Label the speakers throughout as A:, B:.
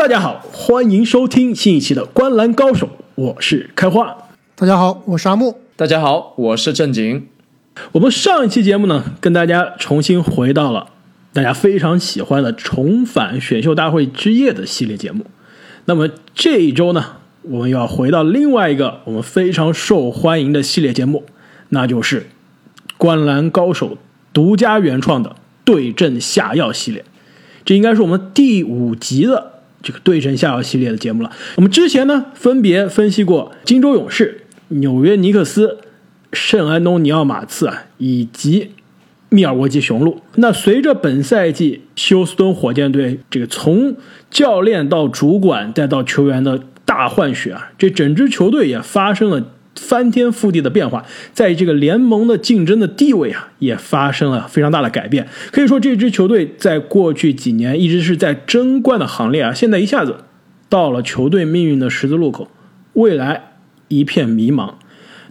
A: 大家好，欢迎收听新一期的《观篮高手》，我是开花。
B: 大家好，我是阿木。
C: 大家好，我是正经。
A: 我们上一期节目呢，跟大家重新回到了大家非常喜欢的“重返选秀大会之夜”的系列节目。那么这一周呢，我们要回到另外一个我们非常受欢迎的系列节目，那就是《观篮高手》独家原创的对症下药系列。这应该是我们第五集的这个对阵下药系列的节目了。我们之前呢，分别分析过金州勇士、纽约尼克斯。圣安东尼奥马刺啊，以及密尔沃基雄鹿。那随着本赛季休斯敦火箭队这个从教练到主管再到球员的大换血啊，这整支球队也发生了翻天覆地的变化，在这个联盟的竞争的地位啊，也发生了非常大的改变。可以说，这支球队在过去几年一直是在争冠的行列啊，现在一下子到了球队命运的十字路口，未来一片迷茫。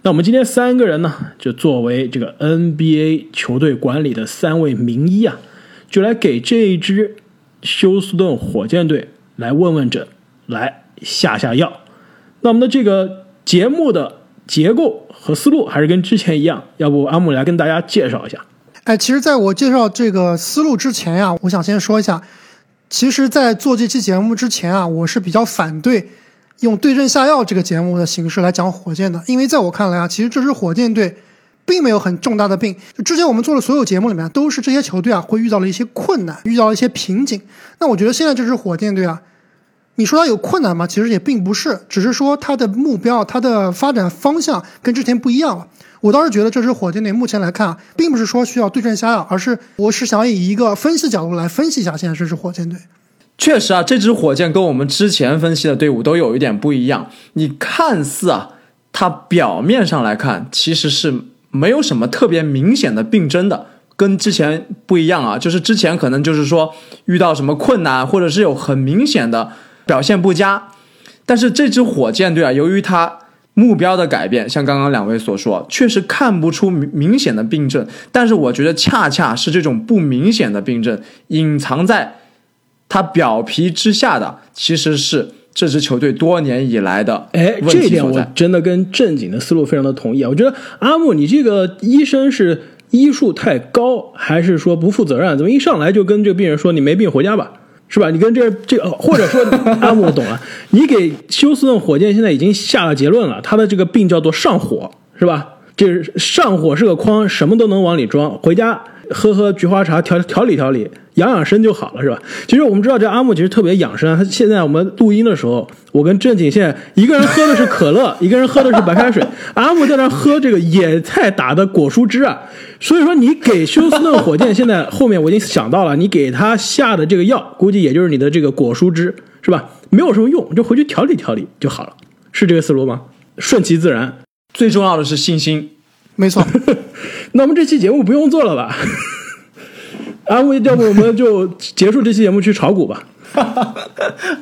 A: 那我们今天三个人呢，就作为这个 NBA 球队管理的三位名医啊，就来给这一支休斯顿火箭队来问问诊，来下下药。那我们的这个节目的结构和思路还是跟之前一样，要不阿木来跟大家介绍一下？
B: 哎，其实在我介绍这个思路之前呀，我想先说一下，其实，在做这期节目之前啊，我是比较反对。用对症下药这个节目的形式来讲火箭的，因为在我看来啊，其实这支火箭队并没有很重大的病。就之前我们做的所有节目里面，都是这些球队啊会遇到了一些困难，遇到了一些瓶颈。那我觉得现在这支火箭队啊，你说它有困难吗？其实也并不是，只是说它的目标、它的发展方向跟之前不一样了。我倒是觉得这支火箭队目前来看啊，并不是说需要对症下药，而是我是想以一个分析角度来分析一下现在这支火箭队。
C: 确实啊，这支火箭跟我们之前分析的队伍都有一点不一样。你看似啊，它表面上来看其实是没有什么特别明显的病症的，跟之前不一样啊。就是之前可能就是说遇到什么困难，或者是有很明显的表现不佳。但是这支火箭队啊，由于他目标的改变，像刚刚两位所说，确实看不出明明显的病症。但是我觉得恰恰是这种不明显的病症隐藏在。他表皮之下的其实是这支球队多年以来的
A: 哎，这一点我真的跟正经的思路非常的同意啊！我觉得阿木，你这个医生是医术太高，还是说不负责任？怎么一上来就跟这个病人说你没病回家吧，是吧？你跟这这或者说 阿木懂了，你给休斯顿火箭现在已经下了结论了，他的这个病叫做上火，是吧？这上火是个筐，什么都能往里装，回家。喝喝菊花茶，调调理调理，养养生就好了，是吧？其实我们知道这阿木其实特别养生。他现在我们录音的时候，我跟正经现在一个人喝的是可乐，一个人喝的是白开水，阿木在那喝这个野菜打的果蔬汁啊。所以说，你给休斯顿火箭现在后面我已经想到了，你给他下的这个药，估计也就是你的这个果蔬汁，是吧？没有什么用，就回去调理调理就好了，是这个思路吗？顺其自然，
C: 最重要的是信心。
B: 没错，
A: 那我们这期节目不用做了吧？啊，要不我们就结束这期节目去炒股吧。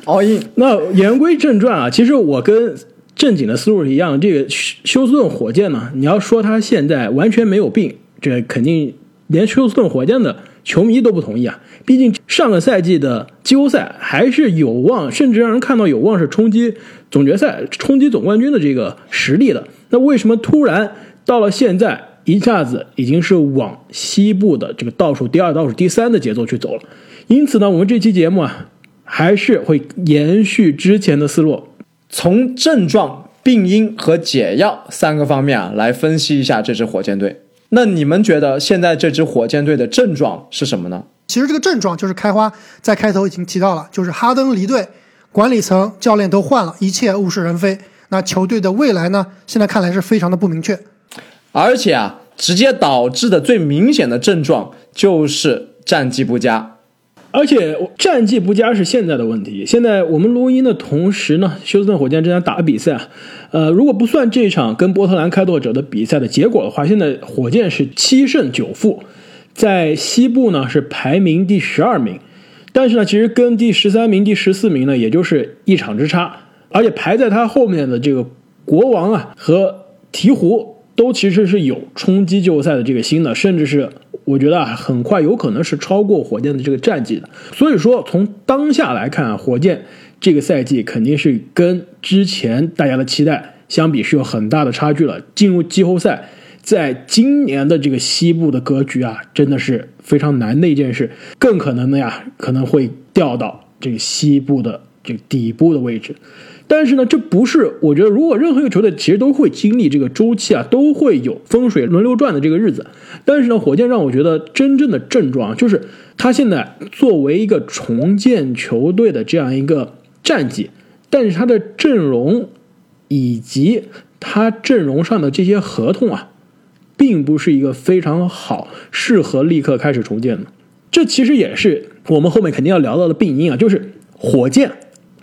C: all in。
A: 那言归正传啊，其实我跟正经的思路是一样。这个休斯顿火箭呢，你要说他现在完全没有病，这肯定连休斯顿火箭的球迷都不同意啊。毕竟上个赛季的季后赛还是有望，甚至让人看到有望是冲击总决赛、冲击总冠军的这个实力的。那为什么突然？到了现在，一下子已经是往西部的这个倒数第二、倒数第三的节奏去走了。因此呢，我们这期节目啊，还是会延续之前的思路，
C: 从症状、病因和解药三个方面啊来分析一下这支火箭队。那你们觉得现在这支火箭队的症状是什么呢？
B: 其实这个症状就是开花在开头已经提到了，就是哈登离队，管理层、教练都换了，一切物是人非。那球队的未来呢？现在看来是非常的不明确。
C: 而且啊，直接导致的最明显的症状就是战绩不佳。
A: 而且战绩不佳是现在的问题。现在我们录音的同时呢，休斯顿火箭正在打比赛啊。呃，如果不算这场跟波特兰开拓者的比赛的结果的话，现在火箭是七胜九负，在西部呢是排名第十二名。但是呢，其实跟第十三名、第十四名呢，也就是一场之差。而且排在他后面的这个国王啊和鹈鹕。都其实是有冲击季后赛的这个心的，甚至是我觉得啊，很快有可能是超过火箭的这个战绩的。所以说，从当下来看啊，火箭这个赛季肯定是跟之前大家的期待相比是有很大的差距了。进入季后赛，在今年的这个西部的格局啊，真的是非常难的一件事，更可能的呀，可能会掉到这个西部的这个底部的位置。但是呢，这不是我觉得，如果任何一个球队其实都会经历这个周期啊，都会有风水轮流转的这个日子。但是呢，火箭让我觉得真正的症状就是，他现在作为一个重建球队的这样一个战绩，但是他的阵容以及他阵容上的这些合同啊，并不是一个非常好适合立刻开始重建的。这其实也是我们后面肯定要聊到的病因啊，就是火箭。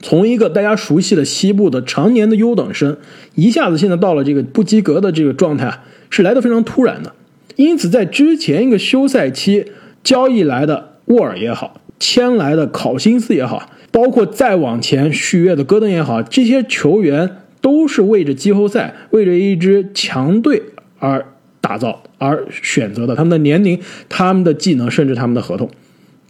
A: 从一个大家熟悉的西部的常年的优等生，一下子现在到了这个不及格的这个状态，是来的非常突然的。因此，在之前一个休赛期交易来的沃尔也好，签来的考辛斯也好，包括再往前续约的戈登也好，这些球员都是为着季后赛、为着一支强队而打造而选择的。他们的年龄、他们的技能，甚至他们的合同。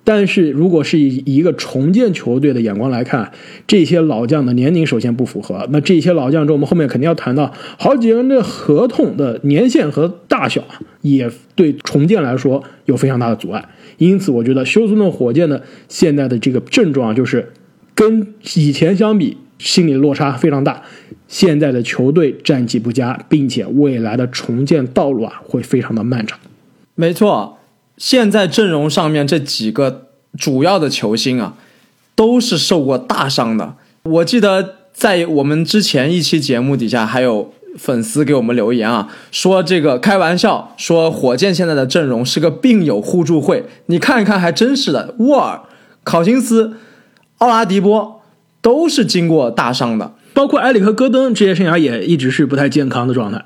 A: 但是如果是以一个重建球队的眼光来看，这些老将的年龄首先不符合。那这些老将中，我们后面肯定要谈到好几个人的合同的年限和大小，也对重建来说有非常大的阻碍。因此，我觉得休斯顿火箭的现在的这个症状就是跟以前相比，心理落差非常大。现在的球队战绩不佳，并且未来的重建道路啊会非常的漫长。
C: 没错。现在阵容上面这几个主要的球星啊，都是受过大伤的。我记得在我们之前一期节目底下，还有粉丝给我们留言啊，说这个开玩笑，说火箭现在的阵容是个病友互助会。你看一看，还真是的。沃尔、考辛斯、奥拉迪波都是经过大伤的，
A: 包括埃里克·戈登职业生涯也一直是不太健康的状态。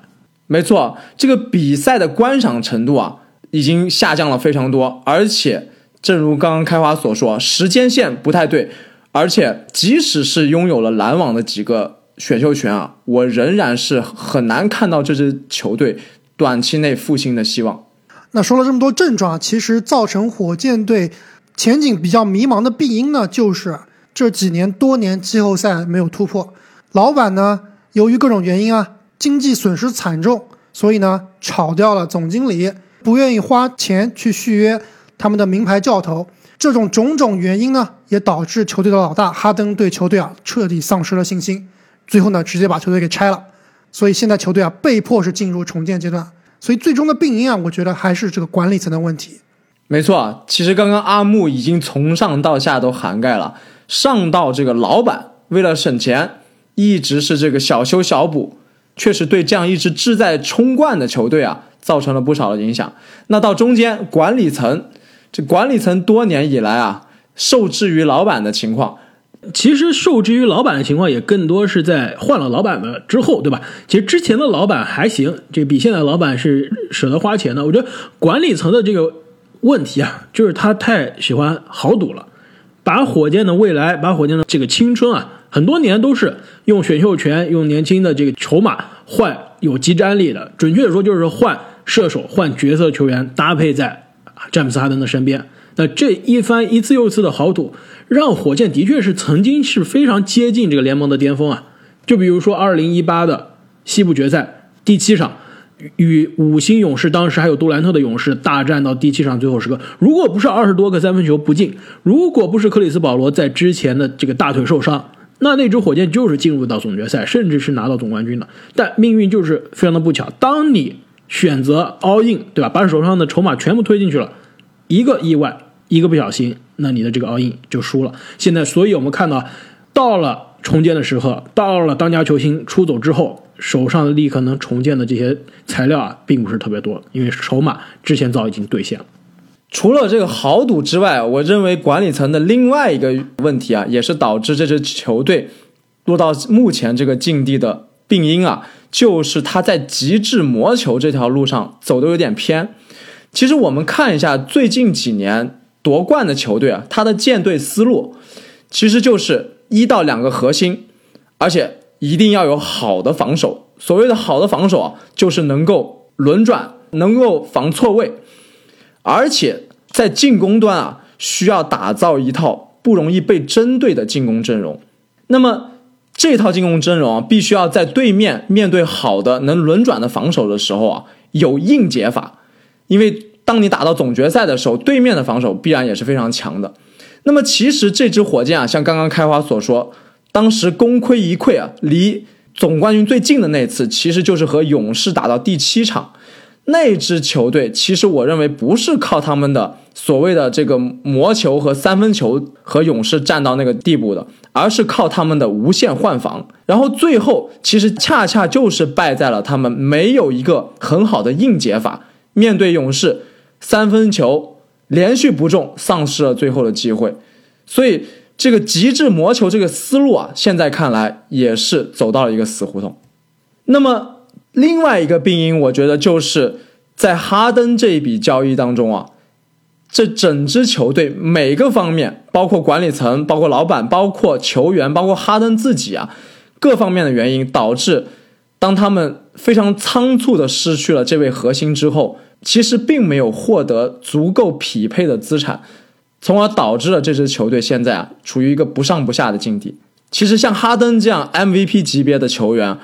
C: 没错，这个比赛的观赏程度啊。已经下降了非常多，而且正如刚刚开花所说，时间线不太对，而且即使是拥有了篮网的几个选秀权啊，我仍然是很难看到这支球队短期内复兴的希望。
B: 那说了这么多症状，其实造成火箭队前景比较迷茫的病因呢，就是这几年多年季后赛没有突破。老板呢，由于各种原因啊，经济损失惨重，所以呢，炒掉了总经理。不愿意花钱去续约他们的名牌教头，这种种种原因呢，也导致球队的老大哈登对球队啊彻底丧失了信心，最后呢直接把球队给拆了。所以现在球队啊被迫是进入重建阶段。所以最终的病因啊，我觉得还是这个管理层的问题。
C: 没错，其实刚刚阿木已经从上到下都涵盖了，上到这个老板为了省钱，一直是这个小修小补，确实对这样一支志在冲冠的球队啊。造成了不少的影响。那到中间管理层，这管理层多年以来啊，受制于老板的情况，
A: 其实受制于老板的情况也更多是在换了老板的之后，对吧？其实之前的老板还行，这比现在老板是舍得花钱的。我觉得管理层的这个问题啊，就是他太喜欢豪赌了，把火箭的未来，把火箭的这个青春啊，很多年都是用选秀权、用年轻的这个筹码换有激战力的，准确的说就是换。射手换角色球员搭配在詹姆斯哈登的身边，那这一番一次又一次的豪赌，让火箭的确是曾经是非常接近这个联盟的巅峰啊。就比如说二零一八的西部决赛第七场，与五星勇士当时还有杜兰特的勇士大战到第七场最后时刻，如果不是二十多个三分球不进，如果不是克里斯保罗在之前的这个大腿受伤，那那支火箭就是进入到总决赛，甚至是拿到总冠军的。但命运就是非常的不巧，当你。选择 all in，对吧？把手上的筹码全部推进去了，一个意外，一个不小心，那你的这个 all in 就输了。现在，所以我们看到，到了重建的时候，到了当家球星出走之后，手上立刻能重建的这些材料啊，并不是特别多，因为筹码之前早已经兑现了。
C: 除了这个豪赌之外，我认为管理层的另外一个问题啊，也是导致这支球队落到目前这个境地的病因啊。就是他在极致魔球这条路上走的有点偏。其实我们看一下最近几年夺冠的球队啊，他的建队思路其实就是一到两个核心，而且一定要有好的防守。所谓的好的防守啊，就是能够轮转，能够防错位。而且在进攻端啊，需要打造一套不容易被针对的进攻阵容。那么这套进攻阵容啊，必须要在对面面对好的能轮转的防守的时候啊，有硬解法。因为当你打到总决赛的时候，对面的防守必然也是非常强的。那么其实这支火箭啊，像刚刚开花所说，当时功亏一篑啊，离总冠军最近的那次，其实就是和勇士打到第七场。那支球队其实我认为不是靠他们的所谓的这个魔球和三分球和勇士站到那个地步的，而是靠他们的无限换防。然后最后其实恰恰就是败在了他们没有一个很好的硬解法。面对勇士三分球连续不中，丧失了最后的机会。所以这个极致魔球这个思路啊，现在看来也是走到了一个死胡同。那么。另外一个病因，我觉得就是在哈登这一笔交易当中啊，这整支球队每个方面，包括管理层、包括老板、包括球员、包括哈登自己啊，各方面的原因导致，当他们非常仓促的失去了这位核心之后，其实并没有获得足够匹配的资产，从而导致了这支球队现在啊处于一个不上不下的境地。其实像哈登这样 MVP 级别的球员。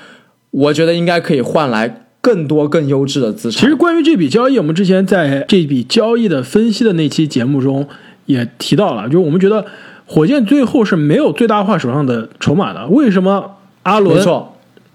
C: 我觉得应该可以换来更多更优质的资产。
A: 其实关于这笔交易，我们之前在这笔交易的分析的那期节目中也提到了，就是我们觉得火箭最后是没有最大化手上的筹码的。为什么阿伦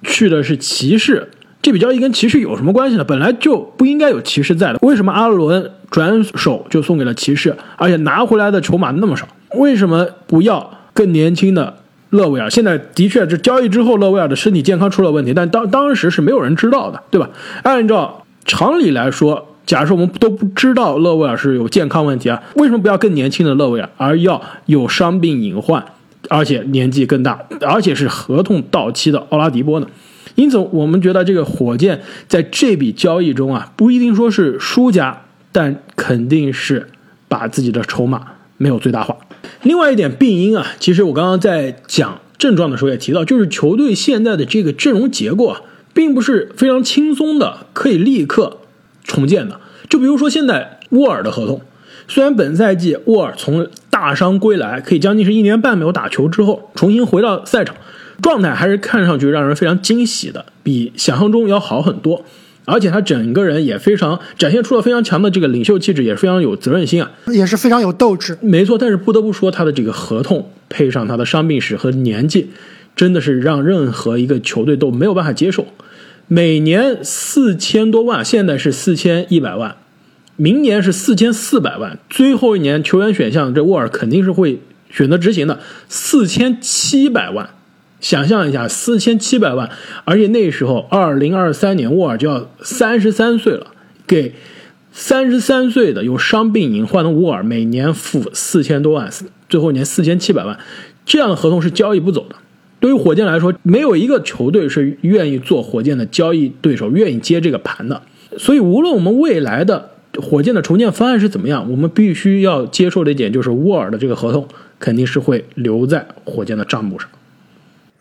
A: 去的是骑士？这笔交易跟骑士有什么关系呢？本来就不应该有骑士在的。为什么阿伦转手就送给了骑士，而且拿回来的筹码那么少？为什么不要更年轻的？勒维尔现在的确，这交易之后，勒维尔的身体健康出了问题，但当当时是没有人知道的，对吧？按照常理来说，假设我们都不知道勒维尔是有健康问题啊，为什么不要更年轻的勒维尔，而要有伤病隐患，而且年纪更大，而且是合同到期的奥拉迪波呢？因此，我们觉得这个火箭在这笔交易中啊，不一定说是输家，但肯定是把自己的筹码没有最大化。另外一点病因啊，其实我刚刚在讲症状的时候也提到，就是球队现在的这个阵容结构啊，并不是非常轻松的可以立刻重建的。就比如说现在沃尔的合同，虽然本赛季沃尔从大伤归来，可以将近是一年半没有打球之后重新回到赛场，状态还是看上去让人非常惊喜的，比想象中要好很多。而且他整个人也非常展现出了非常强的这个领袖气质，也非常有责任心啊，
B: 也是非常有斗志。
A: 没错，但是不得不说，他的这个合同配上他的伤病史和年纪，真的是让任何一个球队都没有办法接受。每年四千多万，现在是四千一百万，明年是四千四百万，最后一年球员选项，这沃尔肯定是会选择执行的，四千七百万。想象一下，四千七百万，而且那时候二零二三年沃尔就要三十三岁了，给三十三岁的有伤病隐患的沃尔每年付四千多万，最后一年四千七百万，这样的合同是交易不走的。对于火箭来说，没有一个球队是愿意做火箭的交易对手，愿意接这个盘的。所以，无论我们未来的火箭的重建方案是怎么样，我们必须要接受的一点就是，沃尔的这个合同肯定是会留在火箭的账目上。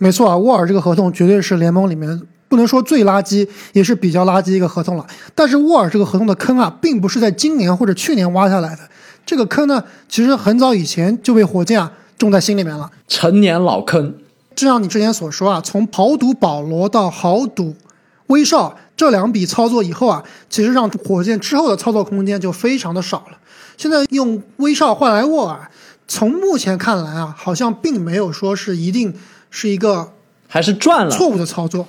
B: 没错啊，沃尔这个合同绝对是联盟里面不能说最垃圾，也是比较垃圾一个合同了。但是沃尔这个合同的坑啊，并不是在今年或者去年挖下来的，这个坑呢，其实很早以前就被火箭啊种在心里面了。
C: 陈年老坑。
B: 就像你之前所说啊，从豪赌保罗到豪赌威少这两笔操作以后啊，其实让火箭之后的操作空间就非常的少了。现在用威少换来沃尔，从目前看来啊，好像并没有说是一定。是一个
C: 还是赚了
B: 错误的操作，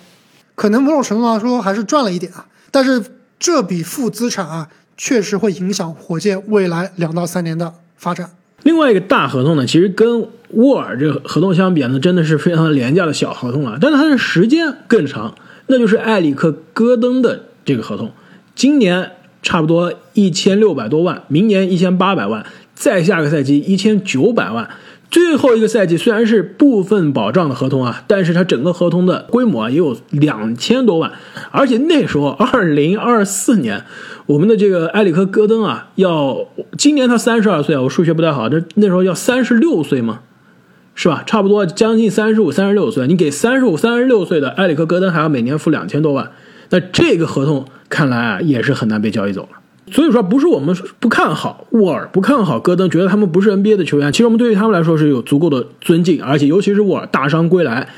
B: 可能某种程度上说还是赚了一点啊。但是这笔负资产啊，确实会影响火箭未来两到三年的发展。
A: 另外一个大合同呢，其实跟沃尔这个合同相比呢，真的是非常廉价的小合同了。但是它的时间更长，那就是埃里克·戈登的这个合同，今年差不多一千六百多万，明年一千八百万，再下个赛季一千九百万。最后一个赛季虽然是部分保障的合同啊，但是它整个合同的规模啊也有两千多万，而且那时候二零二四年，我们的这个埃里克·戈登啊，要今年他三十二岁啊，我数学不太好，这那时候要三十六岁嘛？是吧？差不多将近三十五、三十六岁，你给三十五、三十六岁的埃里克·戈登还要每年付两千多万，那这个合同看来啊也是很难被交易走了。所以说，不是我们不看好沃尔，不看好戈登，觉得他们不是 NBA 的球员。其实我们对于他们来说是有足够的尊敬，而且尤其是沃尔大伤归来，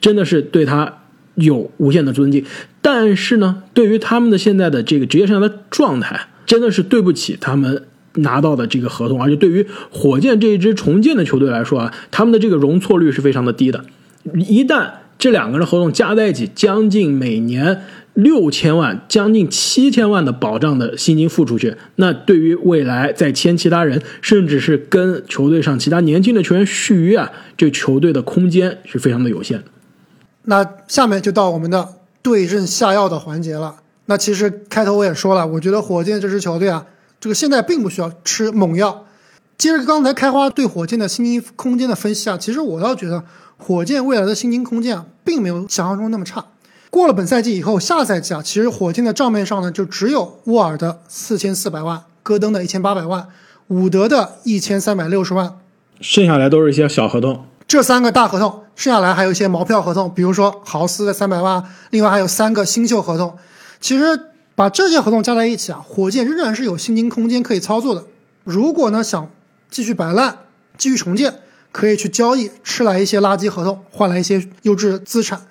A: 真的是对他有无限的尊敬。但是呢，对于他们的现在的这个职业生涯的状态，真的是对不起他们拿到的这个合同。而且对于火箭这一支重建的球队来说啊，他们的这个容错率是非常的低的。一旦这两个人合同加在一起，将近每年。六千万，将近七千万的保障的薪金付出去，那对于未来再签其他人，甚至是跟球队上其他年轻的球员续约啊，这球队的空间是非常的有限。
B: 那下面就到我们的对症下药的环节了。那其实开头我也说了，我觉得火箭这支球队啊，这个现在并不需要吃猛药。接着刚才开花对火箭的薪金空间的分析啊，其实我倒觉得火箭未来的薪金空间啊，并没有想象中那么差。过了本赛季以后，下赛季啊，其实火箭的账面上呢，就只有沃尔的四千四百万，戈登的一千八百万，伍德的一千三百六十万，
A: 剩下来都是一些小合同。
B: 这三个大合同，剩下来还有一些毛票合同，比如说豪斯的三百万，另外还有三个新秀合同。其实把这些合同加在一起啊，火箭仍然是有薪金空间可以操作的。如果呢想继续摆烂，继续重建，可以去交易，吃来一些垃圾合同，换来一些优质资产。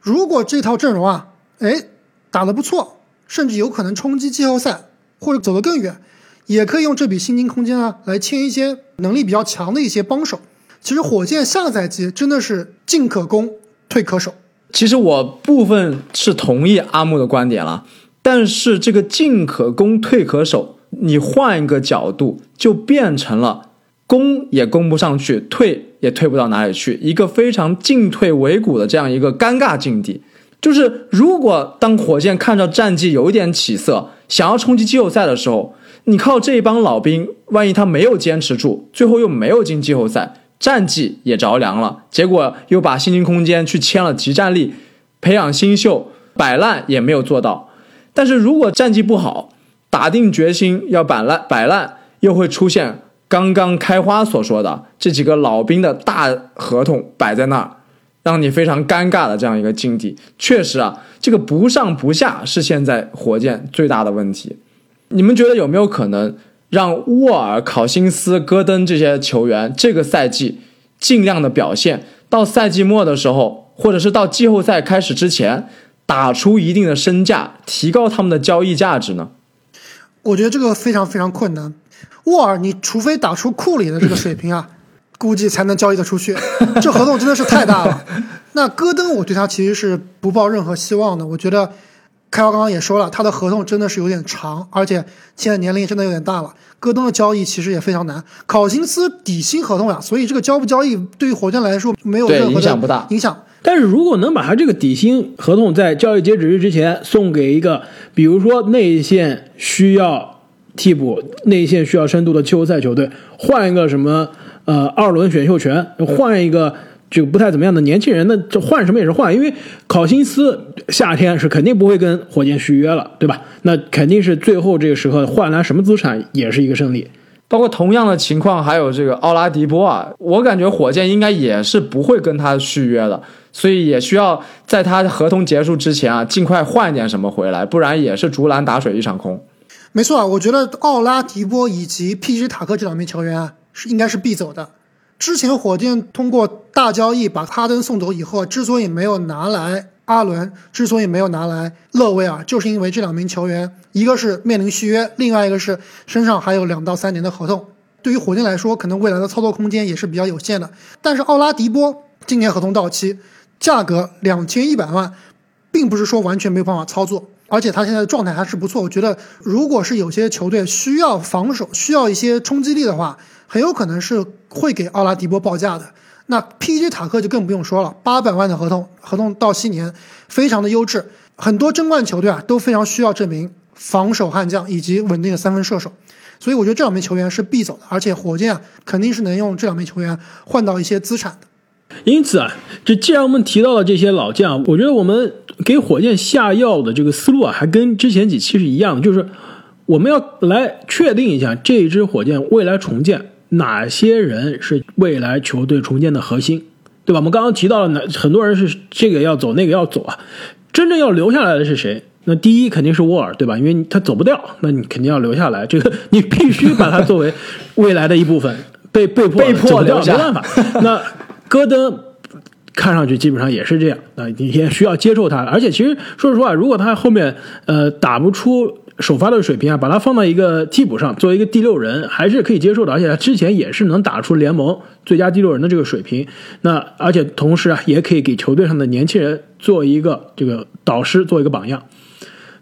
B: 如果这套阵容啊，哎，打得不错，甚至有可能冲击季后赛或者走得更远，也可以用这笔薪金空间啊来签一些能力比较强的一些帮手。其实火箭下赛季真的是进可攻，退可守。
C: 其实我部分是同意阿木的观点了，但是这个进可攻，退可守，你换一个角度，就变成了攻也攻不上去，退。也退不到哪里去，一个非常进退维谷的这样一个尴尬境地。就是如果当火箭看着战绩有一点起色，想要冲击季后赛的时候，你靠这一帮老兵，万一他没有坚持住，最后又没有进季后赛，战绩也着凉了，结果又把薪金空间去签了集战力，培养新秀，摆烂也没有做到。但是如果战绩不好，打定决心要摆烂，摆烂又会出现。刚刚开花所说的这几个老兵的大合同摆在那儿，让你非常尴尬的这样一个境地，确实啊，这个不上不下是现在火箭最大的问题。你们觉得有没有可能让沃尔、考辛斯、戈登这些球员这个赛季尽量的表现，到赛季末的时候，或者是到季后赛开始之前，打出一定的身价，提高他们的交易价值呢？
B: 我觉得这个非常非常困难。沃尔，你除非打出库里的这个水平啊，估计才能交易得出去。这合同真的是太大了。那戈登，我对他其实是不抱任何希望的。我觉得，开华刚刚也说了，他的合同真的是有点长，而且现在年龄真的有点大了。戈登的交易其实也非常难。考辛斯底薪合同呀，所以这个交不交易对于火箭来说没有任何
C: 影响不大。
B: 影响。
A: 但是如果能把他这个底薪合同在交易截止日之前送给一个，比如说内线需要。替补内线需要深度的季后赛球队，换一个什么呃二轮选秀权，换一个就不太怎么样的年轻人，那这换什么也是换，因为考辛斯夏天是肯定不会跟火箭续约了，对吧？那肯定是最后这个时候换来什么资产也是一个胜利。
C: 包括同样的情况，还有这个奥拉迪波啊，我感觉火箭应该也是不会跟他续约的，所以也需要在他合同结束之前啊，尽快换点什么回来，不然也是竹篮打水一场空。
B: 没错啊，我觉得奥拉迪波以及 PG 塔克这两名球员啊，是应该是必走的。之前火箭通过大交易把哈登送走以后，之所以没有拿来阿伦，之所以没有拿来勒维尔，就是因为这两名球员，一个是面临续约，另外一个是身上还有两到三年的合同。对于火箭来说，可能未来的操作空间也是比较有限的。但是奥拉迪波今年合同到期，价格两千一百万，并不是说完全没有办法操作。而且他现在的状态还是不错，我觉得如果是有些球队需要防守、需要一些冲击力的话，很有可能是会给奥拉迪波报价的。那 P.J. 塔克就更不用说了，八百万的合同，合同到七年，非常的优质。很多争冠球队啊都非常需要这名防守悍将以及稳定的三分射手，所以我觉得这两名球员是必走的。而且火箭啊肯定是能用这两名球员换到一些资产的。
A: 因此啊，这既然我们提到了这些老将，我觉得我们给火箭下药的这个思路啊，还跟之前几期是一样的，就是我们要来确定一下这支火箭未来重建哪些人是未来球队重建的核心，对吧？我们刚刚提到了，哪很多人是这个要走，那个要走啊，真正要留下来的是谁？那第一肯定是沃尔，对吧？因为他走不掉，那你肯定要留下来。这个 你必须把它作为未来的一部分，被被迫
C: 被迫
A: 走掉，
C: 留下
A: 没办法。那戈登看上去基本上也是这样，那你也需要接受他。而且其实说实话，如果他后面呃打不出首发的水平啊，把他放到一个替补上，作为一个第六人，还是可以接受的。而且他之前也是能打出联盟最佳第六人的这个水平。那而且同时啊，也可以给球队上的年轻人做一个这个导师，做一个榜样。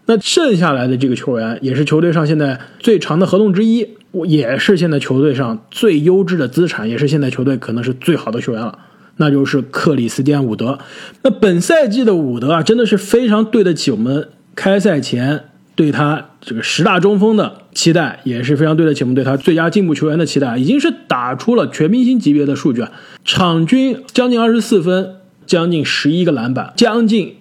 A: 那剩下来的这个球员也是球队上现在最长的合同之一，我也是现在球队上最优质的资产，也是现在球队可能是最好的球员了，那就是克里斯蒂安·伍德。那本赛季的伍德啊，真的是非常对得起我们开赛前对他这个十大中锋的期待，也是非常对得起我们对他最佳进步球员的期待，已经是打出了全明星级别的数据啊，场均将近二十四分，将近十一个篮板，将近。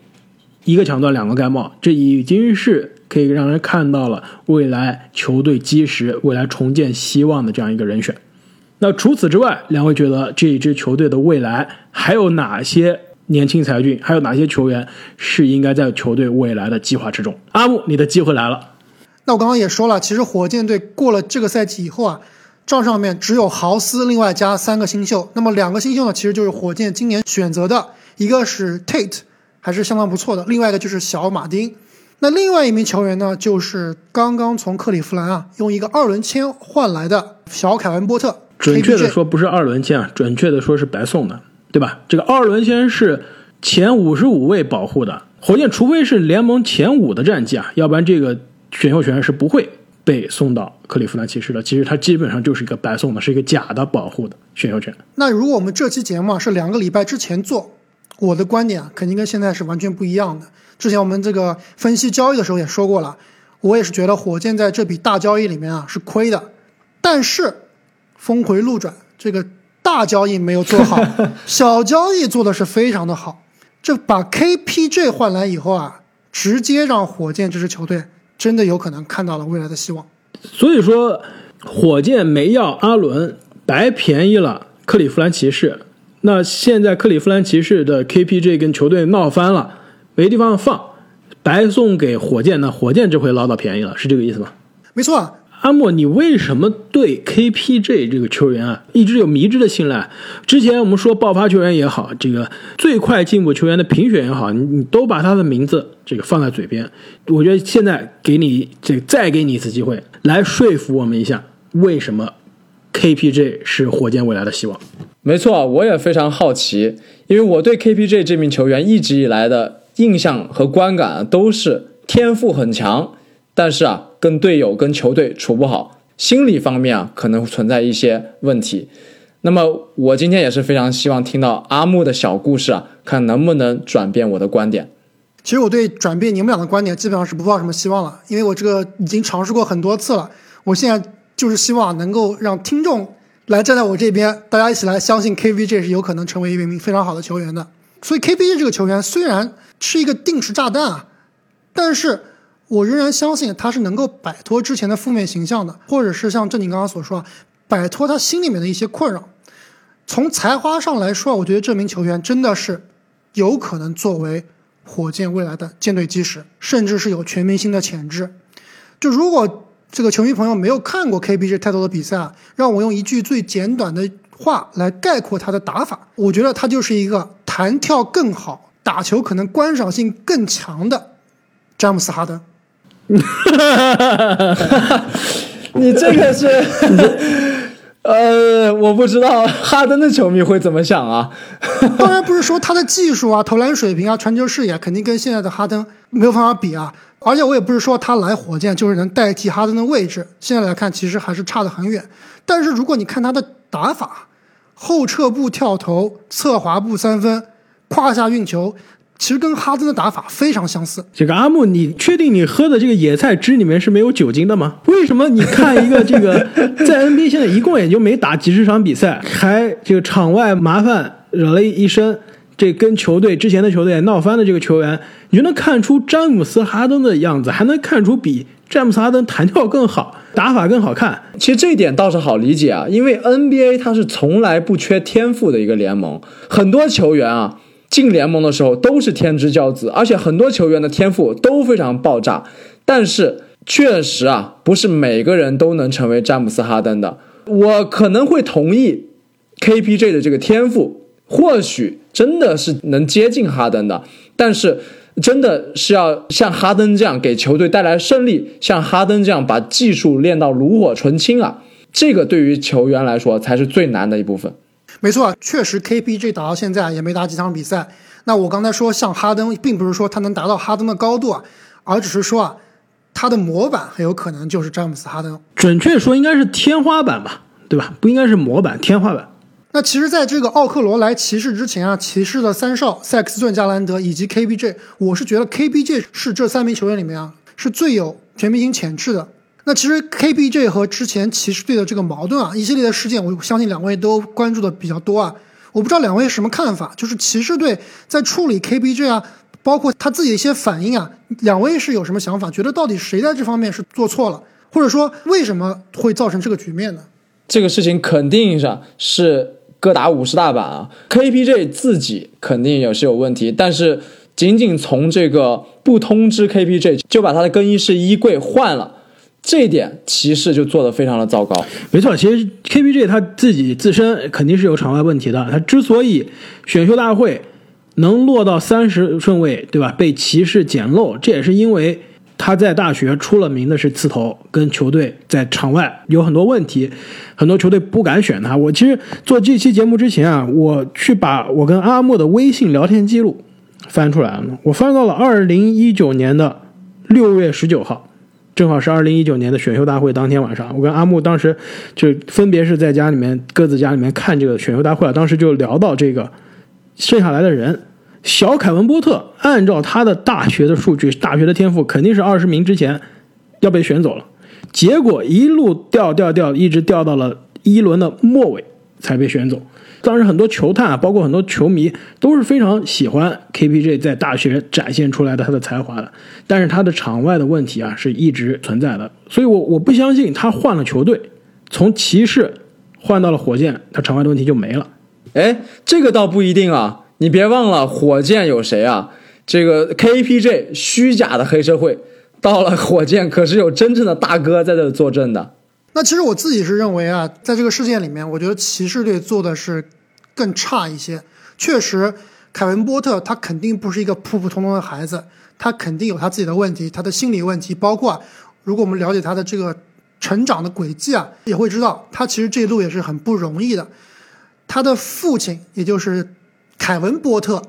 A: 一个抢断，两个盖帽，这已经是可以让人看到了未来球队基石、未来重建希望的这样一个人选。那除此之外，两位觉得这一支球队的未来还有哪些年轻才俊，还有哪些球员是应该在球队未来的计划之中？阿木，你的机会来了。
B: 那我刚刚也说了，其实火箭队过了这个赛季以后啊，账上面只有豪斯，另外加三个新秀。那么两个新秀呢，其实就是火箭今年选择的，一个是 Tate。还是相当不错的。另外一个就是小马丁，那另外一名球员呢，就是刚刚从克利夫兰啊用一个二轮签换来的小凯文波特。
A: 准确的说不是二轮签啊，准确的说是白送的，对吧？这个二轮签是前五十五位保护的，火箭除非是联盟前五的战绩啊，要不然这个选秀权是不会被送到克利夫兰骑士的。其实它基本上就是一个白送的，是一个假的保护的选秀权。
B: 那如果我们这期节目啊是两个礼拜之前做。我的观点啊，肯定跟现在是完全不一样的。之前我们这个分析交易的时候也说过了，我也是觉得火箭在这笔大交易里面啊是亏的。但是峰回路转，这个大交易没有做好，小交易做的是非常的好。这把 KPJ 换来以后啊，直接让火箭这支球队真的有可能看到了未来的希望。
A: 所以说，火箭没要阿伦，白便宜了克利夫兰骑士。那现在克利夫兰骑士的 KPJ 跟球队闹翻了，没地方放，白送给火箭，那火箭这回捞到便宜了，是这个意思吗？
B: 没错，啊
A: 阿莫，你为什么对 KPJ 这个球员啊一直有迷之的信赖？之前我们说爆发球员也好，这个最快进步球员的评选也好，你你都把他的名字这个放在嘴边，我觉得现在给你这再给你一次机会，来说服我们一下，为什么 KPJ 是火箭未来的希望？
C: 没错，我也非常好奇，因为我对 KPJ 这名球员一直以来的印象和观感都是天赋很强，但是啊，跟队友跟球队处不好，心理方面啊可能存在一些问题。那么我今天也是非常希望听到阿木的小故事啊，看能不能转变我的观点。
B: 其实我对转变你们俩的观点基本上是不抱什么希望了，因为我这个已经尝试过很多次了。我现在就是希望能够让听众。来站在我这边，大家一起来相信 KVJ 是有可能成为一名非常好的球员的。所以 KVJ 这个球员虽然是一个定时炸弹啊，但是我仍然相信他是能够摆脱之前的负面形象的，或者是像正经刚刚所说啊，摆脱他心里面的一些困扰。从才华上来说，我觉得这名球员真的是有可能作为火箭未来的舰队基石，甚至是有全明星的潜质。就如果。这个球迷朋友没有看过 KBJ 太多的比赛啊，让我用一句最简短的话来概括他的打法，我觉得他就是一个弹跳更好、打球可能观赏性更强的詹姆斯哈登。
C: 你这个是，呃，我不知道哈登的球迷会怎么想啊。
B: 当然不是说他的技术啊、投篮水平啊、传球视野肯定跟现在的哈登没有办法比啊。而且我也不是说他来火箭就是能代替哈登的位置，现在来看其实还是差得很远。但是如果你看他的打法，后撤步跳投、侧滑步三分、胯下运球，其实跟哈登的打法非常相似。
A: 这个阿木，你确定你喝的这个野菜汁里面是没有酒精的吗？为什么你看一个这个 在 NBA 现在一共也就没打几十场比赛，还这个场外麻烦惹了一身？这跟球队之前的球队闹翻的这个球员，你就能看出詹姆斯哈登的样子，还能看出比詹姆斯哈登弹跳更好，打法更好看。
C: 其实这一点倒是好理解啊，因为 NBA 它是从来不缺天赋的一个联盟，很多球员啊，进联盟的时候都是天之骄子，而且很多球员的天赋都非常爆炸，但是确实啊，不是每个人都能成为詹姆斯哈登的。我可能会同意 KPJ 的这个天赋，或许真的是能接近哈登的，但是真的是要像哈登这样给球队带来胜利，像哈登这样把技术练到炉火纯青啊，这个对于球员来说才是最难的一部分。
B: 没错，确实 KPG 打到现在也没打几场比赛。那我刚才说像哈登，并不是说他能达到哈登的高度啊，而只是说啊，他的模板很有可能就是詹姆斯哈登。
A: 准确说应该是天花板吧，对吧？不应该是模板，天花板。
B: 那其实，在这个奥克罗来骑士之前啊，骑士的三少塞克斯顿、加兰德以及 KPJ，我是觉得 KPJ 是这三名球员里面啊，是最有全明星潜质的。那其实 KPJ 和之前骑士队的这个矛盾啊，一系列的事件，我相信两位都关注的比较多啊。我不知道两位什么看法，就是骑士队在处理 KPJ 啊，包括他自己的一些反应啊，两位是有什么想法？觉得到底谁在这方面是做错了，或者说为什么会造成这个局面呢？
C: 这个事情肯定上是各打五十大板啊，KPJ 自己肯定也是有问题，但是仅仅从这个不通知 KPJ 就把他的更衣室衣柜换了。这一点骑士就做得非常的糟糕。
A: 没错，其实 KPG 他自己自身肯定是有场外问题的。他之所以选秀大会能落到三十顺位，对吧？被骑士捡漏，这也是因为他在大学出了名的是刺头，跟球队在场外有很多问题，很多球队不敢选他。我其实做这期节目之前啊，我去把我跟阿莫的微信聊天记录翻出来了，我翻到了二零一九年的六月十九号。正好是二零一九年的选秀大会当天晚上，我跟阿木当时就分别是在家里面各自家里面看这个选秀大会。当时就聊到这个剩下来的人，小凯文波特，按照他的大学的数据、大学的天赋，肯定是二十名之前要被选走了。结果一路掉掉掉，一直掉到了一轮的末尾才被选走。当时很多球探啊，包括很多球迷都是非常喜欢 KPJ 在大学展现出来的他的才华的，但是他的场外的问题啊是一直存在的，所以我我不相信他换了球队，从骑士换到了火箭，他场外的问题就没了。
C: 哎，这个倒不一定啊，你别忘了火箭有谁啊？这个 KPJ 虚假的黑社会到了火箭，可是有真正的大哥在这坐镇的。
B: 那其实我自己是认为啊，在这个事件里面，我觉得骑士队做的是更差一些。确实，凯文波特他肯定不是一个普普通通的孩子，他肯定有他自己的问题，他的心理问题。包括如果我们了解他的这个成长的轨迹啊，也会知道他其实这一路也是很不容易的。他的父亲也就是凯文波特，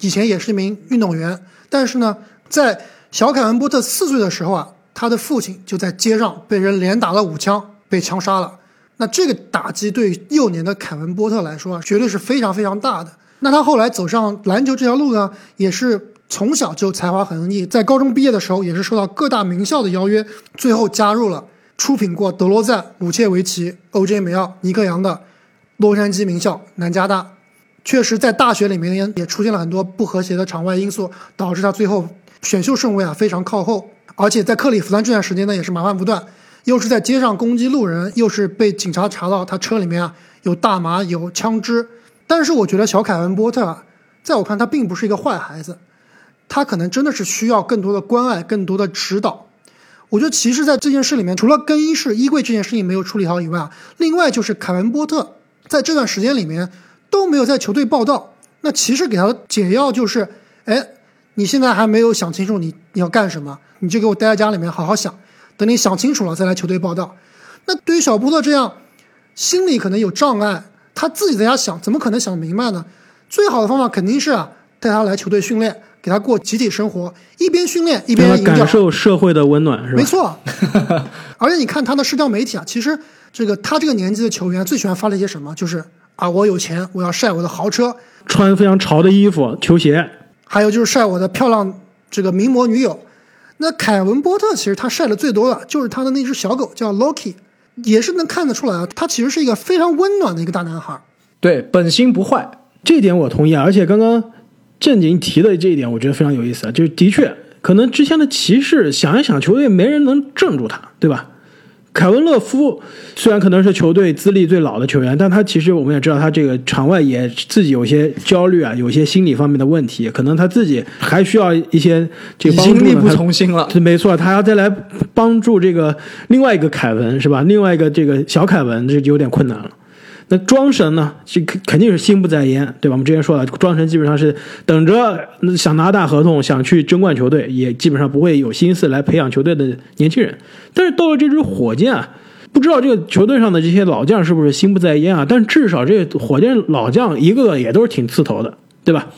B: 以前也是一名运动员，但是呢，在小凯文波特四岁的时候啊。他的父亲就在街上被人连打了五枪，被枪杀了。那这个打击对幼年的凯文波特来说啊，绝对是非常非常大的。那他后来走上篮球这条路呢，也是从小就才华横溢，在高中毕业的时候，也是受到各大名校的邀约，最后加入了出品过德罗赞、鲁切维奇、O.J. 梅奥、尼克杨的洛杉矶名校南加大。确实，在大学里面也出现了很多不和谐的场外因素，导致他最后选秀顺位啊非常靠后。而且在克里夫兰这段时间呢，也是麻烦不断，又是在街上攻击路人，又是被警察查到他车里面啊有大麻有枪支。但是我觉得小凯文波特啊，在我看他并不是一个坏孩子，他可能真的是需要更多的关爱，更多的指导。我觉得骑士在这件事里面，除了更衣室衣柜这件事情没有处理好以外啊，另外就是凯文波特在这段时间里面都没有在球队报道。那骑士给他的解药就是，哎，你现在还没有想清楚你你要干什么。你就给我待在家里面好好想，等你想清楚了再来球队报道。那对于小波特这样心里可能有障碍，他自己在家想，怎么可能想明白呢？最好的方法肯定是啊，带他来球队训练，给他过集体生活，一边训练一边
A: 感受社会的温暖，是吧？
B: 没错。而且你看他的社交媒体啊，其实这个他这个年纪的球员最喜欢发了一些什么？就是啊，我有钱，我要晒我的豪车，
A: 穿非常潮的衣服、球鞋，
B: 还有就是晒我的漂亮这个名模女友。那凯文波特其实他晒的最多的就是他的那只小狗叫 Loki，也是能看得出来啊，他其实是一个非常温暖的一个大男孩。
C: 对，本心不坏，
A: 这点我同意啊。而且刚刚正经提的这一点，我觉得非常有意思啊。就是的确，可能之前的骑士想一想，球队没人能镇住他，对吧？凯文·勒夫虽然可能是球队资历最老的球员，但他其实我们也知道，他这个场外也自己有些焦虑啊，有些心理方面的问题，可能他自己还需要一些这个帮助呢。
C: 力不从心了。
A: 是没错，他要再来帮助这个另外一个凯文是吧？另外一个这个小凯文，这有点困难了。那庄神呢？这肯肯定是心不在焉，对吧？我们之前说了，庄神基本上是等着想拿大合同，想去争冠球队，也基本上不会有心思来培养球队的年轻人。但是到了这支火箭啊，不知道这个球队上的这些老将是不是心不在焉啊？但至少这火箭老将一个个也都是挺刺头的，对吧？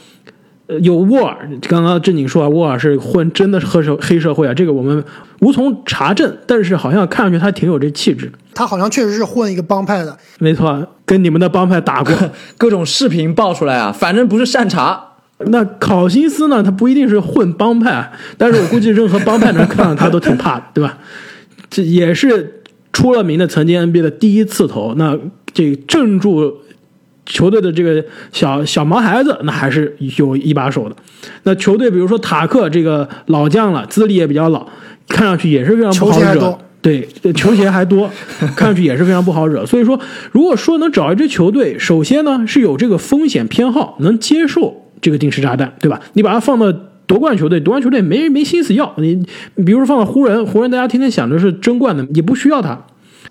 A: 呃，有沃尔，刚刚正经说啊，沃尔是混真的是黑社黑社会啊，这个我们无从查证，但是好像看上去他挺有这气质。
B: 他好像确实是混一个帮派的，
A: 没错，跟你们的帮派打过。
C: 各种视频爆出来啊，反正不是善茬。
A: 那考辛斯呢？他不一定是混帮派，但是我估计任何帮派能看到他都挺怕的，对吧？这也是出了名的曾经 NBA 的第一次投。那这镇住球队的这个小小毛孩子，那还是有一把手的。那球队比如说塔克这个老将了，资历也比较老，看上去也是非常不好惹。对，球鞋还多，看上去也是非常不好惹。所以说，如果说能找一支球队，首先呢是有这个风险偏好，能接受这个定时炸弹，对吧？你把它放到夺冠球队，夺冠球队没没心思要你。你比如说放到湖人，湖人大家天天想着是争冠的，也不需要他。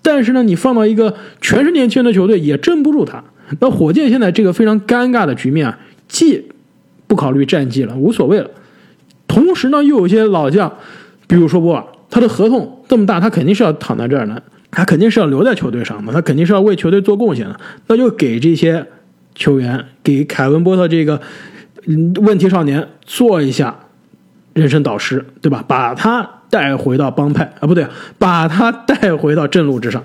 A: 但是呢，你放到一个全是年轻人的球队，也镇不住他。那火箭现在这个非常尴尬的局面啊，既不考虑战绩了，无所谓了，同时呢又有些老将，比如说波尔，他的合同这么大，他肯定是要躺在这儿的，他肯定是要留在球队上的，他肯定是要为球队做贡献的。那就给这些球员，给凯文波特这个问题少年做一下人生导师，对吧？把他带回到帮派啊，不对，把他带回到正路之上。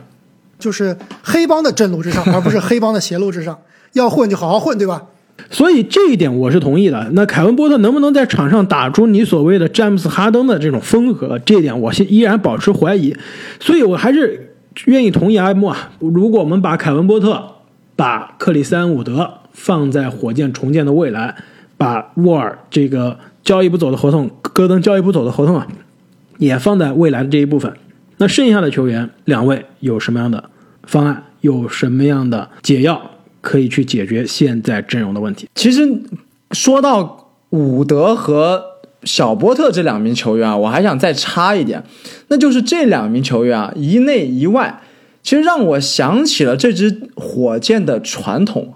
B: 就是黑帮的正路之上，而不是黑帮的邪路之上。要混就好好混，对吧？
A: 所以这一点我是同意的。那凯文波特能不能在场上打出你所谓的詹姆斯哈登的这种风格？这一点我依然保持怀疑。所以我还是愿意同意阿莫啊。如果我们把凯文波特、把克里斯安伍德放在火箭重建的未来，把沃尔这个交易不走的合同、戈登交易不走的合同啊，也放在未来的这一部分。那剩下的球员，两位有什么样的方案？有什么样的解药可以去解决现在阵容的问题？
C: 其实说到伍德和小波特这两名球员啊，我还想再插一点，那就是这两名球员啊，一内一外，其实让我想起了这支火箭的传统。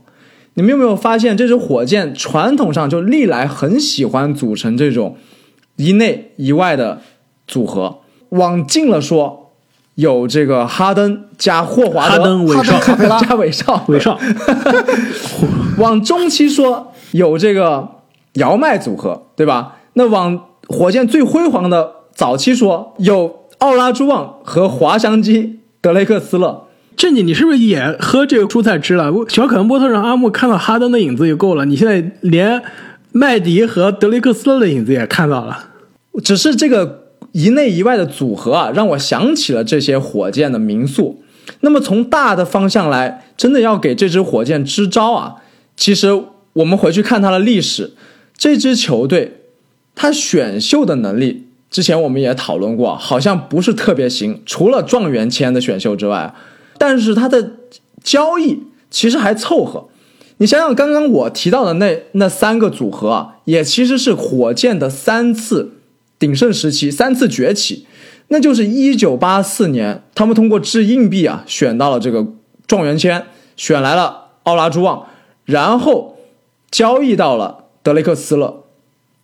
C: 你们有没有发现，这支火箭传统上就历来很喜欢组成这种一内一外的组合？往近了说，有这个哈登加霍华德，
A: 哈登、韦少、
B: 卡佩拉
C: 加韦少，
A: 韦少，
C: 往中期说有这个姚麦组合，对吧？那往火箭最辉煌的早期说有奥拉朱旺和滑翔机德雷克斯勒。
A: 正经，你是不是也喝这个蔬菜汁了？小凯文波特让阿木看到哈登的影子就够了，你现在连麦迪和德雷克斯勒的影子也看到了。
C: 只是这个一内一外的组合啊，让我想起了这些火箭的民宿。那么从大的方向来，真的要给这支火箭支招啊。其实我们回去看它的历史，这支球队它选秀的能力，之前我们也讨论过，好像不是特别行，除了状元签的选秀之外，但是它的交易其实还凑合。你想想，刚刚我提到的那那三个组合啊，也其实是火箭的三次鼎盛时期，三次崛起。那就是一九八四年，他们通过掷硬币啊，选到了这个状元签，选来了奥拉朱旺，然后交易到了德雷克斯勒，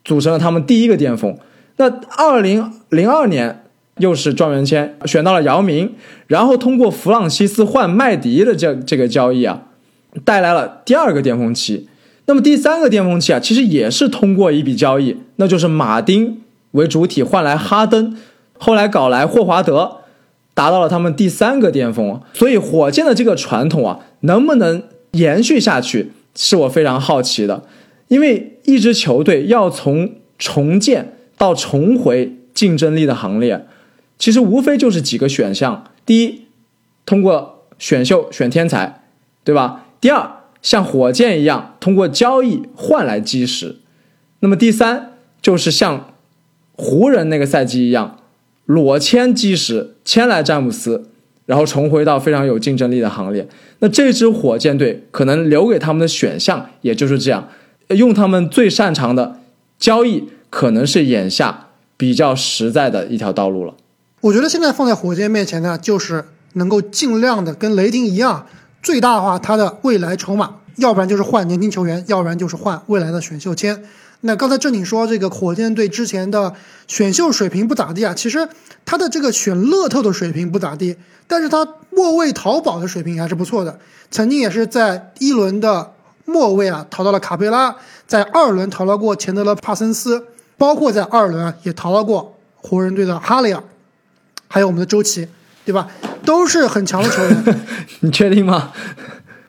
C: 组成了他们第一个巅峰。那二零零二年又是状元签，选到了姚明，然后通过弗朗西斯换麦迪的这这个交易啊，带来了第二个巅峰期。那么第三个巅峰期啊，其实也是通过一笔交易，那就是马丁为主体换来哈登。后来搞来霍华德，达到了他们第三个巅峰。所以火箭的这个传统啊，能不能延续下去，是我非常好奇的。因为一支球队要从重建到重回竞争力的行列，其实无非就是几个选项：第一，通过选秀选天才，对吧？第二，像火箭一样通过交易换来基石。那么第三，就是像湖人那个赛季一样。裸签基石，签来詹姆斯，然后重回到非常有竞争力的行列。那这支火箭队可能留给他们的选项也就是这样，用他们最擅长的交易，可能是眼下比较实在的一条道路了。
B: 我觉得现在放在火箭面前呢，就是能够尽量的跟雷霆一样，最大化他的未来筹码，要不然就是换年轻球员，要不然就是换未来的选秀签。那刚才正经说这个火箭队之前的选秀水平不咋地啊，其实他的这个选乐透的水平不咋地，但是他末位淘宝的水平还是不错的。曾经也是在一轮的末位啊淘到了卡佩拉，在二轮淘到过钱德勒帕森斯，包括在二轮啊也淘到过湖人队的哈雷尔，还有我们的周琦，对吧？都是很强的球员。
C: 你确定吗？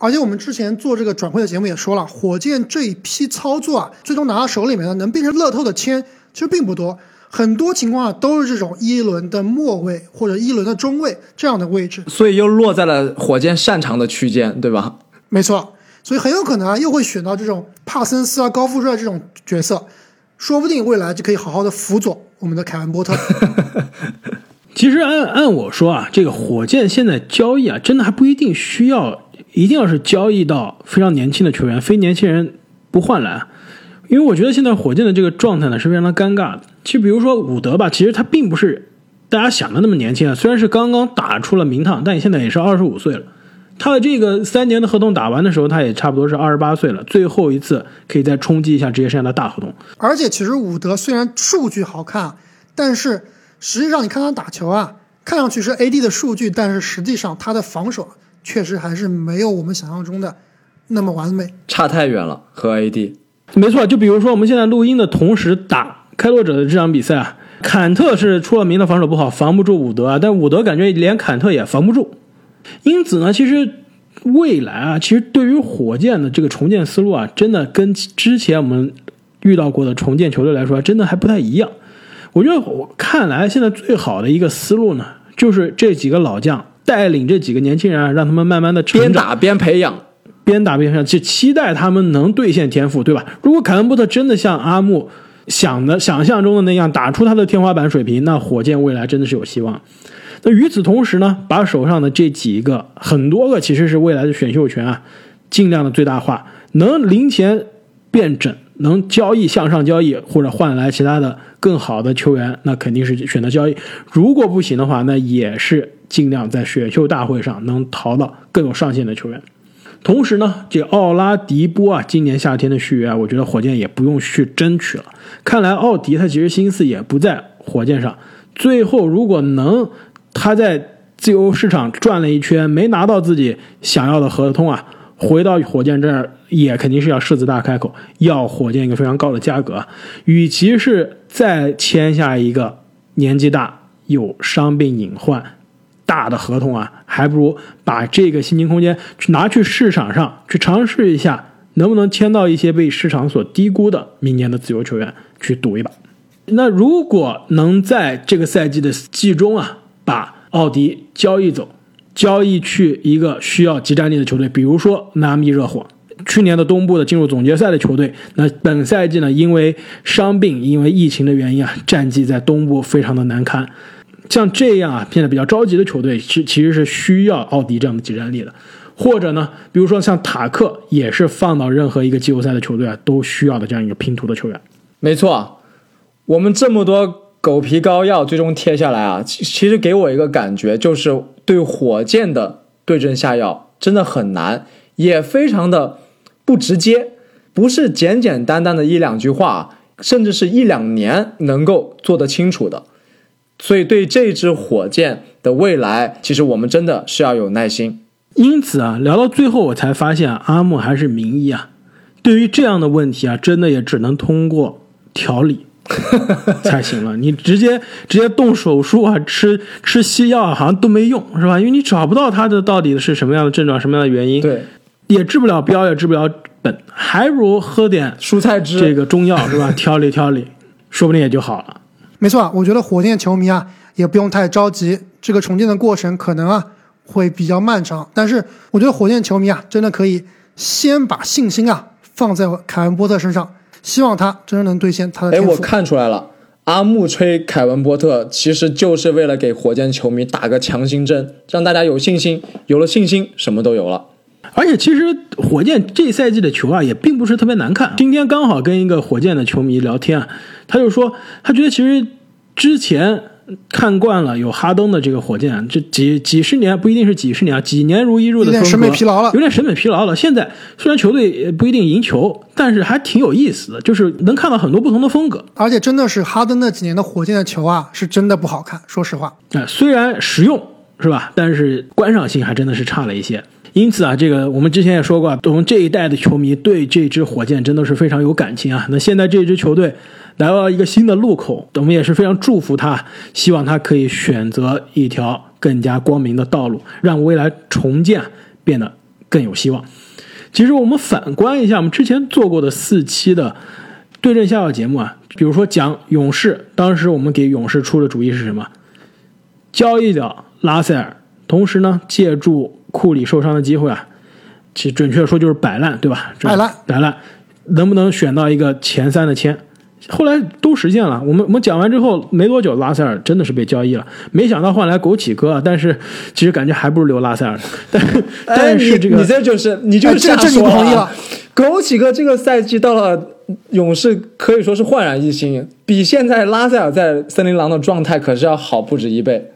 B: 而且我们之前做这个转会的节目也说了，火箭这一批操作啊，最终拿到手里面的能变成乐透的签其实并不多，很多情况啊都是这种一轮的末位或者一轮的中位这样的位置。
C: 所以又落在了火箭擅长的区间，对吧？
B: 没错，所以很有可能啊，又会选到这种帕森斯啊、高富帅这种角色，说不定未来就可以好好的辅佐我们的凯文波特。
A: 其实按按我说啊，这个火箭现在交易啊，真的还不一定需要。一定要是交易到非常年轻的球员，非年轻人不换来，因为我觉得现在火箭的这个状态呢是非常的尴尬的。就比如说伍德吧，其实他并不是大家想的那么年轻啊，虽然是刚刚打出了名堂，但现在也是二十五岁了。他的这个三年的合同打完的时候，他也差不多是二十八岁了，最后一次可以再冲击一下职业生涯的大合同。
B: 而且其实伍德虽然数据好看，但是实际上你看他打球啊，看上去是 AD 的数据，但是实际上他的防守。确实还是没有我们想象中的那么完美，
C: 差太远了。和 AD，
A: 没错。就比如说我们现在录音的同时打开拓者的这场比赛啊，坎特是出了名的防守不好，防不住伍德啊。但伍德感觉连坎特也防不住。因此呢，其实未来啊，其实对于火箭的这个重建思路啊，真的跟之前我们遇到过的重建球队来说，真的还不太一样。我觉得我看来现在最好的一个思路呢，就是这几个老将。带领这几个年轻人啊，让他们慢慢的
C: 边打边培养，
A: 边打边培养，就期待他们能兑现天赋，对吧？如果凯文波特真的像阿木想的、想象中的那样打出他的天花板水平，那火箭未来真的是有希望。那与此同时呢，把手上的这几个很多个其实是未来的选秀权啊，尽量的最大化，能零钱变整，能交易向上交易或者换来其他的更好的球员，那肯定是选择交易。如果不行的话，那也是。尽量在选秀大会上能淘到更有上限的球员。同时呢，这奥拉迪波啊，今年夏天的续约啊，我觉得火箭也不用去争取了。看来奥迪他其实心思也不在火箭上。最后如果能他在自由市场转了一圈，没拿到自己想要的合同啊，回到火箭这儿也肯定是要狮子大开口，要火箭一个非常高的价格。与其是再签下一个年纪大有伤病隐患。大的合同啊，还不如把这个薪金空间去拿去市场上去尝试一下，能不能签到一些被市场所低估的明年的自由球员去赌一把。那如果能在这个赛季的季中啊，把奥迪交易走，交易去一个需要集战力的球队，比如说迈阿密热火，去年的东部的进入总决赛的球队，那本赛季呢，因为伤病，因为疫情的原因啊，战绩在东部非常的难堪。像这样啊，现在比较着急的球队，是其实是需要奥迪这样的集战力的，或者呢，比如说像塔克，也是放到任何一个季后赛的球队啊，都需要的这样一个拼图的球员。
C: 没错，我们这么多狗皮膏药最终贴下来啊，其实给我一个感觉，就是对火箭的对症下药真的很难，也非常的不直接，不是简简单单的一两句话，甚至是一两年能够做得清楚的。所以，对这支火箭的未来，其实我们真的是要有耐心。
A: 因此啊，聊到最后，我才发现阿木还是名医啊。对于这样的问题啊，真的也只能通过调理 才行了。你直接直接动手术啊，吃吃西药好像都没用，是吧？因为你找不到他的到底是什么样的症状，什么样的原因，
C: 对，
A: 也治不了标，也治不了本，还不如喝点
C: 蔬菜汁，
A: 这个中药是吧？调理调理，说不定也就好了。
B: 没错，我觉得火箭球迷啊也不用太着急，这个重建的过程可能啊会比较漫长，但是我觉得火箭球迷啊真的可以先把信心啊放在凯文波特身上，希望他真的能兑现他的。
C: 哎，我看出来了，阿木吹凯文波特，其实就是为了给火箭球迷打个强心针，让大家有信心。有了信心，什么都有了。
A: 而且其实火箭这赛季的球啊，也并不是特别难看。今天刚好跟一个火箭的球迷聊天啊，他就说他觉得其实之前看惯了有哈登的这个火箭，这几几十年不一定是几十年啊，几年如一日的
B: 有点审美疲劳了
A: 有点审美疲劳了。现在虽然球队不一定赢球，但是还挺有意思的，就是能看到很多不同的风格。
B: 而且真的是哈登那几年的火箭的球啊，是真的不好看。说实话，
A: 啊，虽然实用是吧，但是观赏性还真的是差了一些。因此啊，这个我们之前也说过，我们这一代的球迷对这支火箭真的是非常有感情啊。那现在这支球队来到了一个新的路口，我们也是非常祝福他，希望他可以选择一条更加光明的道路，让未来重建变得更有希望。其实我们反观一下我们之前做过的四期的对阵下药节目啊，比如说讲勇士，当时我们给勇士出的主意是什么？交易掉拉塞尔，同时呢，借助库里受伤的机会啊，其实准确说就是摆烂，对吧？
B: 摆烂，
A: 摆烂，能不能选到一个前三的签？后来都实现了。我们我们讲完之后没多久，拉塞尔真的是被交易了，没想到换来枸杞哥，但是其实感觉还不如留拉塞尔。但但是这个、
C: 哎你这就是你就
B: 这这你不同意了。
C: 枸杞哥这个赛季到了勇士，可以说是焕然一新，比现在拉塞尔在森林狼的状态可是要好不止一倍。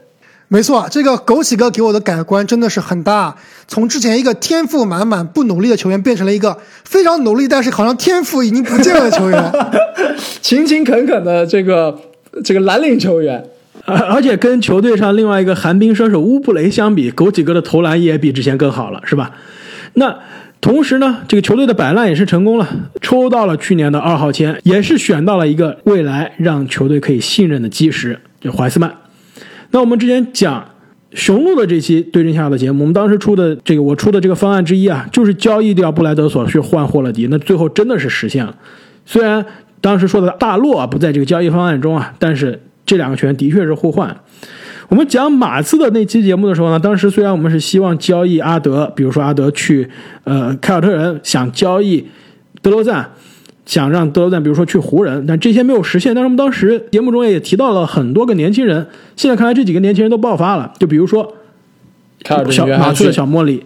B: 没错，这个枸杞哥给我的改观真的是很大。从之前一个天赋满满、不努力的球员，变成了一个非常努力，但是好像天赋已经不见了的球员。
C: 勤勤恳恳的这个这个蓝领球员，
A: 而而且跟球队上另外一个寒冰射手乌布雷相比，枸杞哥的投篮也比之前更好了，是吧？那同时呢，这个球队的摆烂也是成功了，抽到了去年的二号签，也是选到了一个未来让球队可以信任的基石，就怀斯曼。那我们之前讲雄鹿的这期对阵下的节目，我们当时出的这个我出的这个方案之一啊，就是交易掉布莱德索去换霍勒迪，那最后真的是实现了。虽然当时说的大洛啊不在这个交易方案中啊，但是这两个球员的确是互换。我们讲马刺的那期节目的时候呢，当时虽然我们是希望交易阿德，比如说阿德去呃凯尔特人，想交易德罗赞，想让德罗赞比如说去湖人，但这些没有实现。但是我们当时节目中也提到了很多个年轻人，现在看来这几个年轻人都爆发了，就比如说
C: 凯尔顿
A: 小马刺的小莫里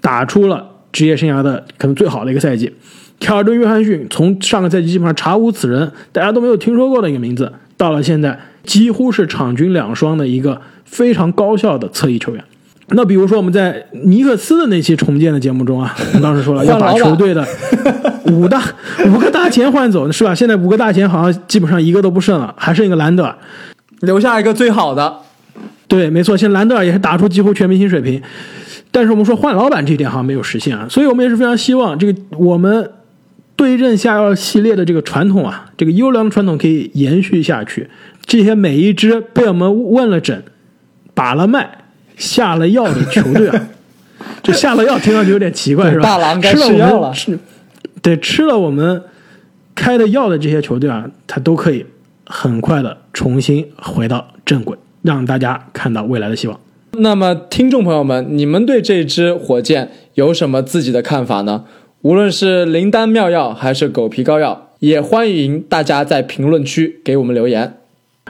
A: 打出了职业生涯的可能最好的一个赛季。凯尔顿·约翰逊从上个赛季基本上查无此人，大家都没有听说过的一个名字，到了现在几乎是场均两双的一个非常高效的侧翼球员。那比如说我们在尼克斯的那期重建的节目中啊，我们当时说了要把球队的五大 五个大前换走，是吧？现在五个大前好像基本上一个都不剩了，还剩一个兰德尔。
C: 留下一个最好的。
A: 对，没错，现在兰德尔也是打出几乎全明星水平，但是我们说换老板这一点好像没有实现啊，所以我们也是非常希望这个我们对阵下药系列的这个传统啊，这个优良的传统可以延续下去。这些每一支被我们问了诊、把了脉、下了药的球队啊，这下了药听上去有点奇怪是吧？
C: 大郎该
A: 吃了
C: 药了
A: 们吃，对，吃了我们开的药的这些球队啊，他都可以很快的重新回到正轨，让大家看到未来的希望。
C: 那么，听众朋友们，你们对这支火箭有什么自己的看法呢？无论是灵丹妙药还是狗皮膏药，也欢迎大家在评论区给我们留言。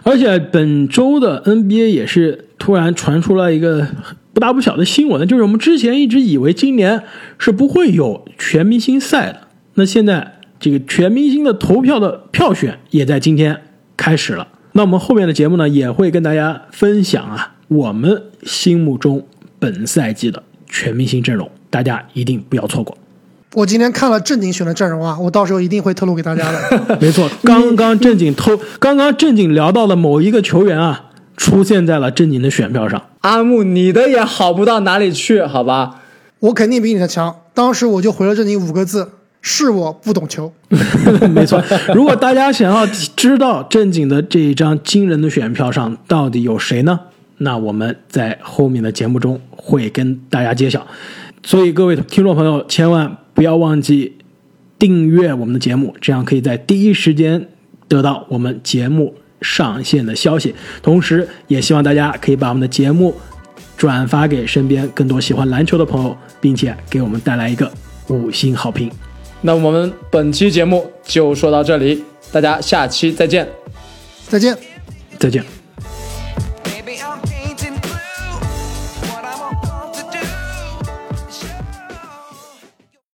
A: 而且本周的 NBA 也是突然传出了一个不大不小的新闻，就是我们之前一直以为今年是不会有全明星赛的，那现在这个全明星的投票的票选也在今天开始了。那我们后面的节目呢，也会跟大家分享啊，我们心目中本赛季的全明星阵容，大家一定不要错过。
B: 我今天看了正经选的阵容啊，我到时候一定会透露给大家的。
A: 没错，刚刚正经偷，刚刚正经聊到了某一个球员啊，出现在了正经的选票上。
C: 阿木，你的也好不到哪里去，好吧？
B: 我肯定比你的强。当时我就回了正经五个字：是我不懂球。
A: 没错，如果大家想要知道正经的这一张惊人的选票上到底有谁呢？那我们在后面的节目中会跟大家揭晓。所以各位听众朋友，千万不要忘记订阅我们的节目，这样可以在第一时间得到我们节目上线的消息。同时，也希望大家可以把我们的节目转发给身边更多喜欢篮球的朋友，并且给我们带来一个五星好评。
C: 那我们本期节目就说到这里，大家下期再见。
B: 再见。
A: 再见。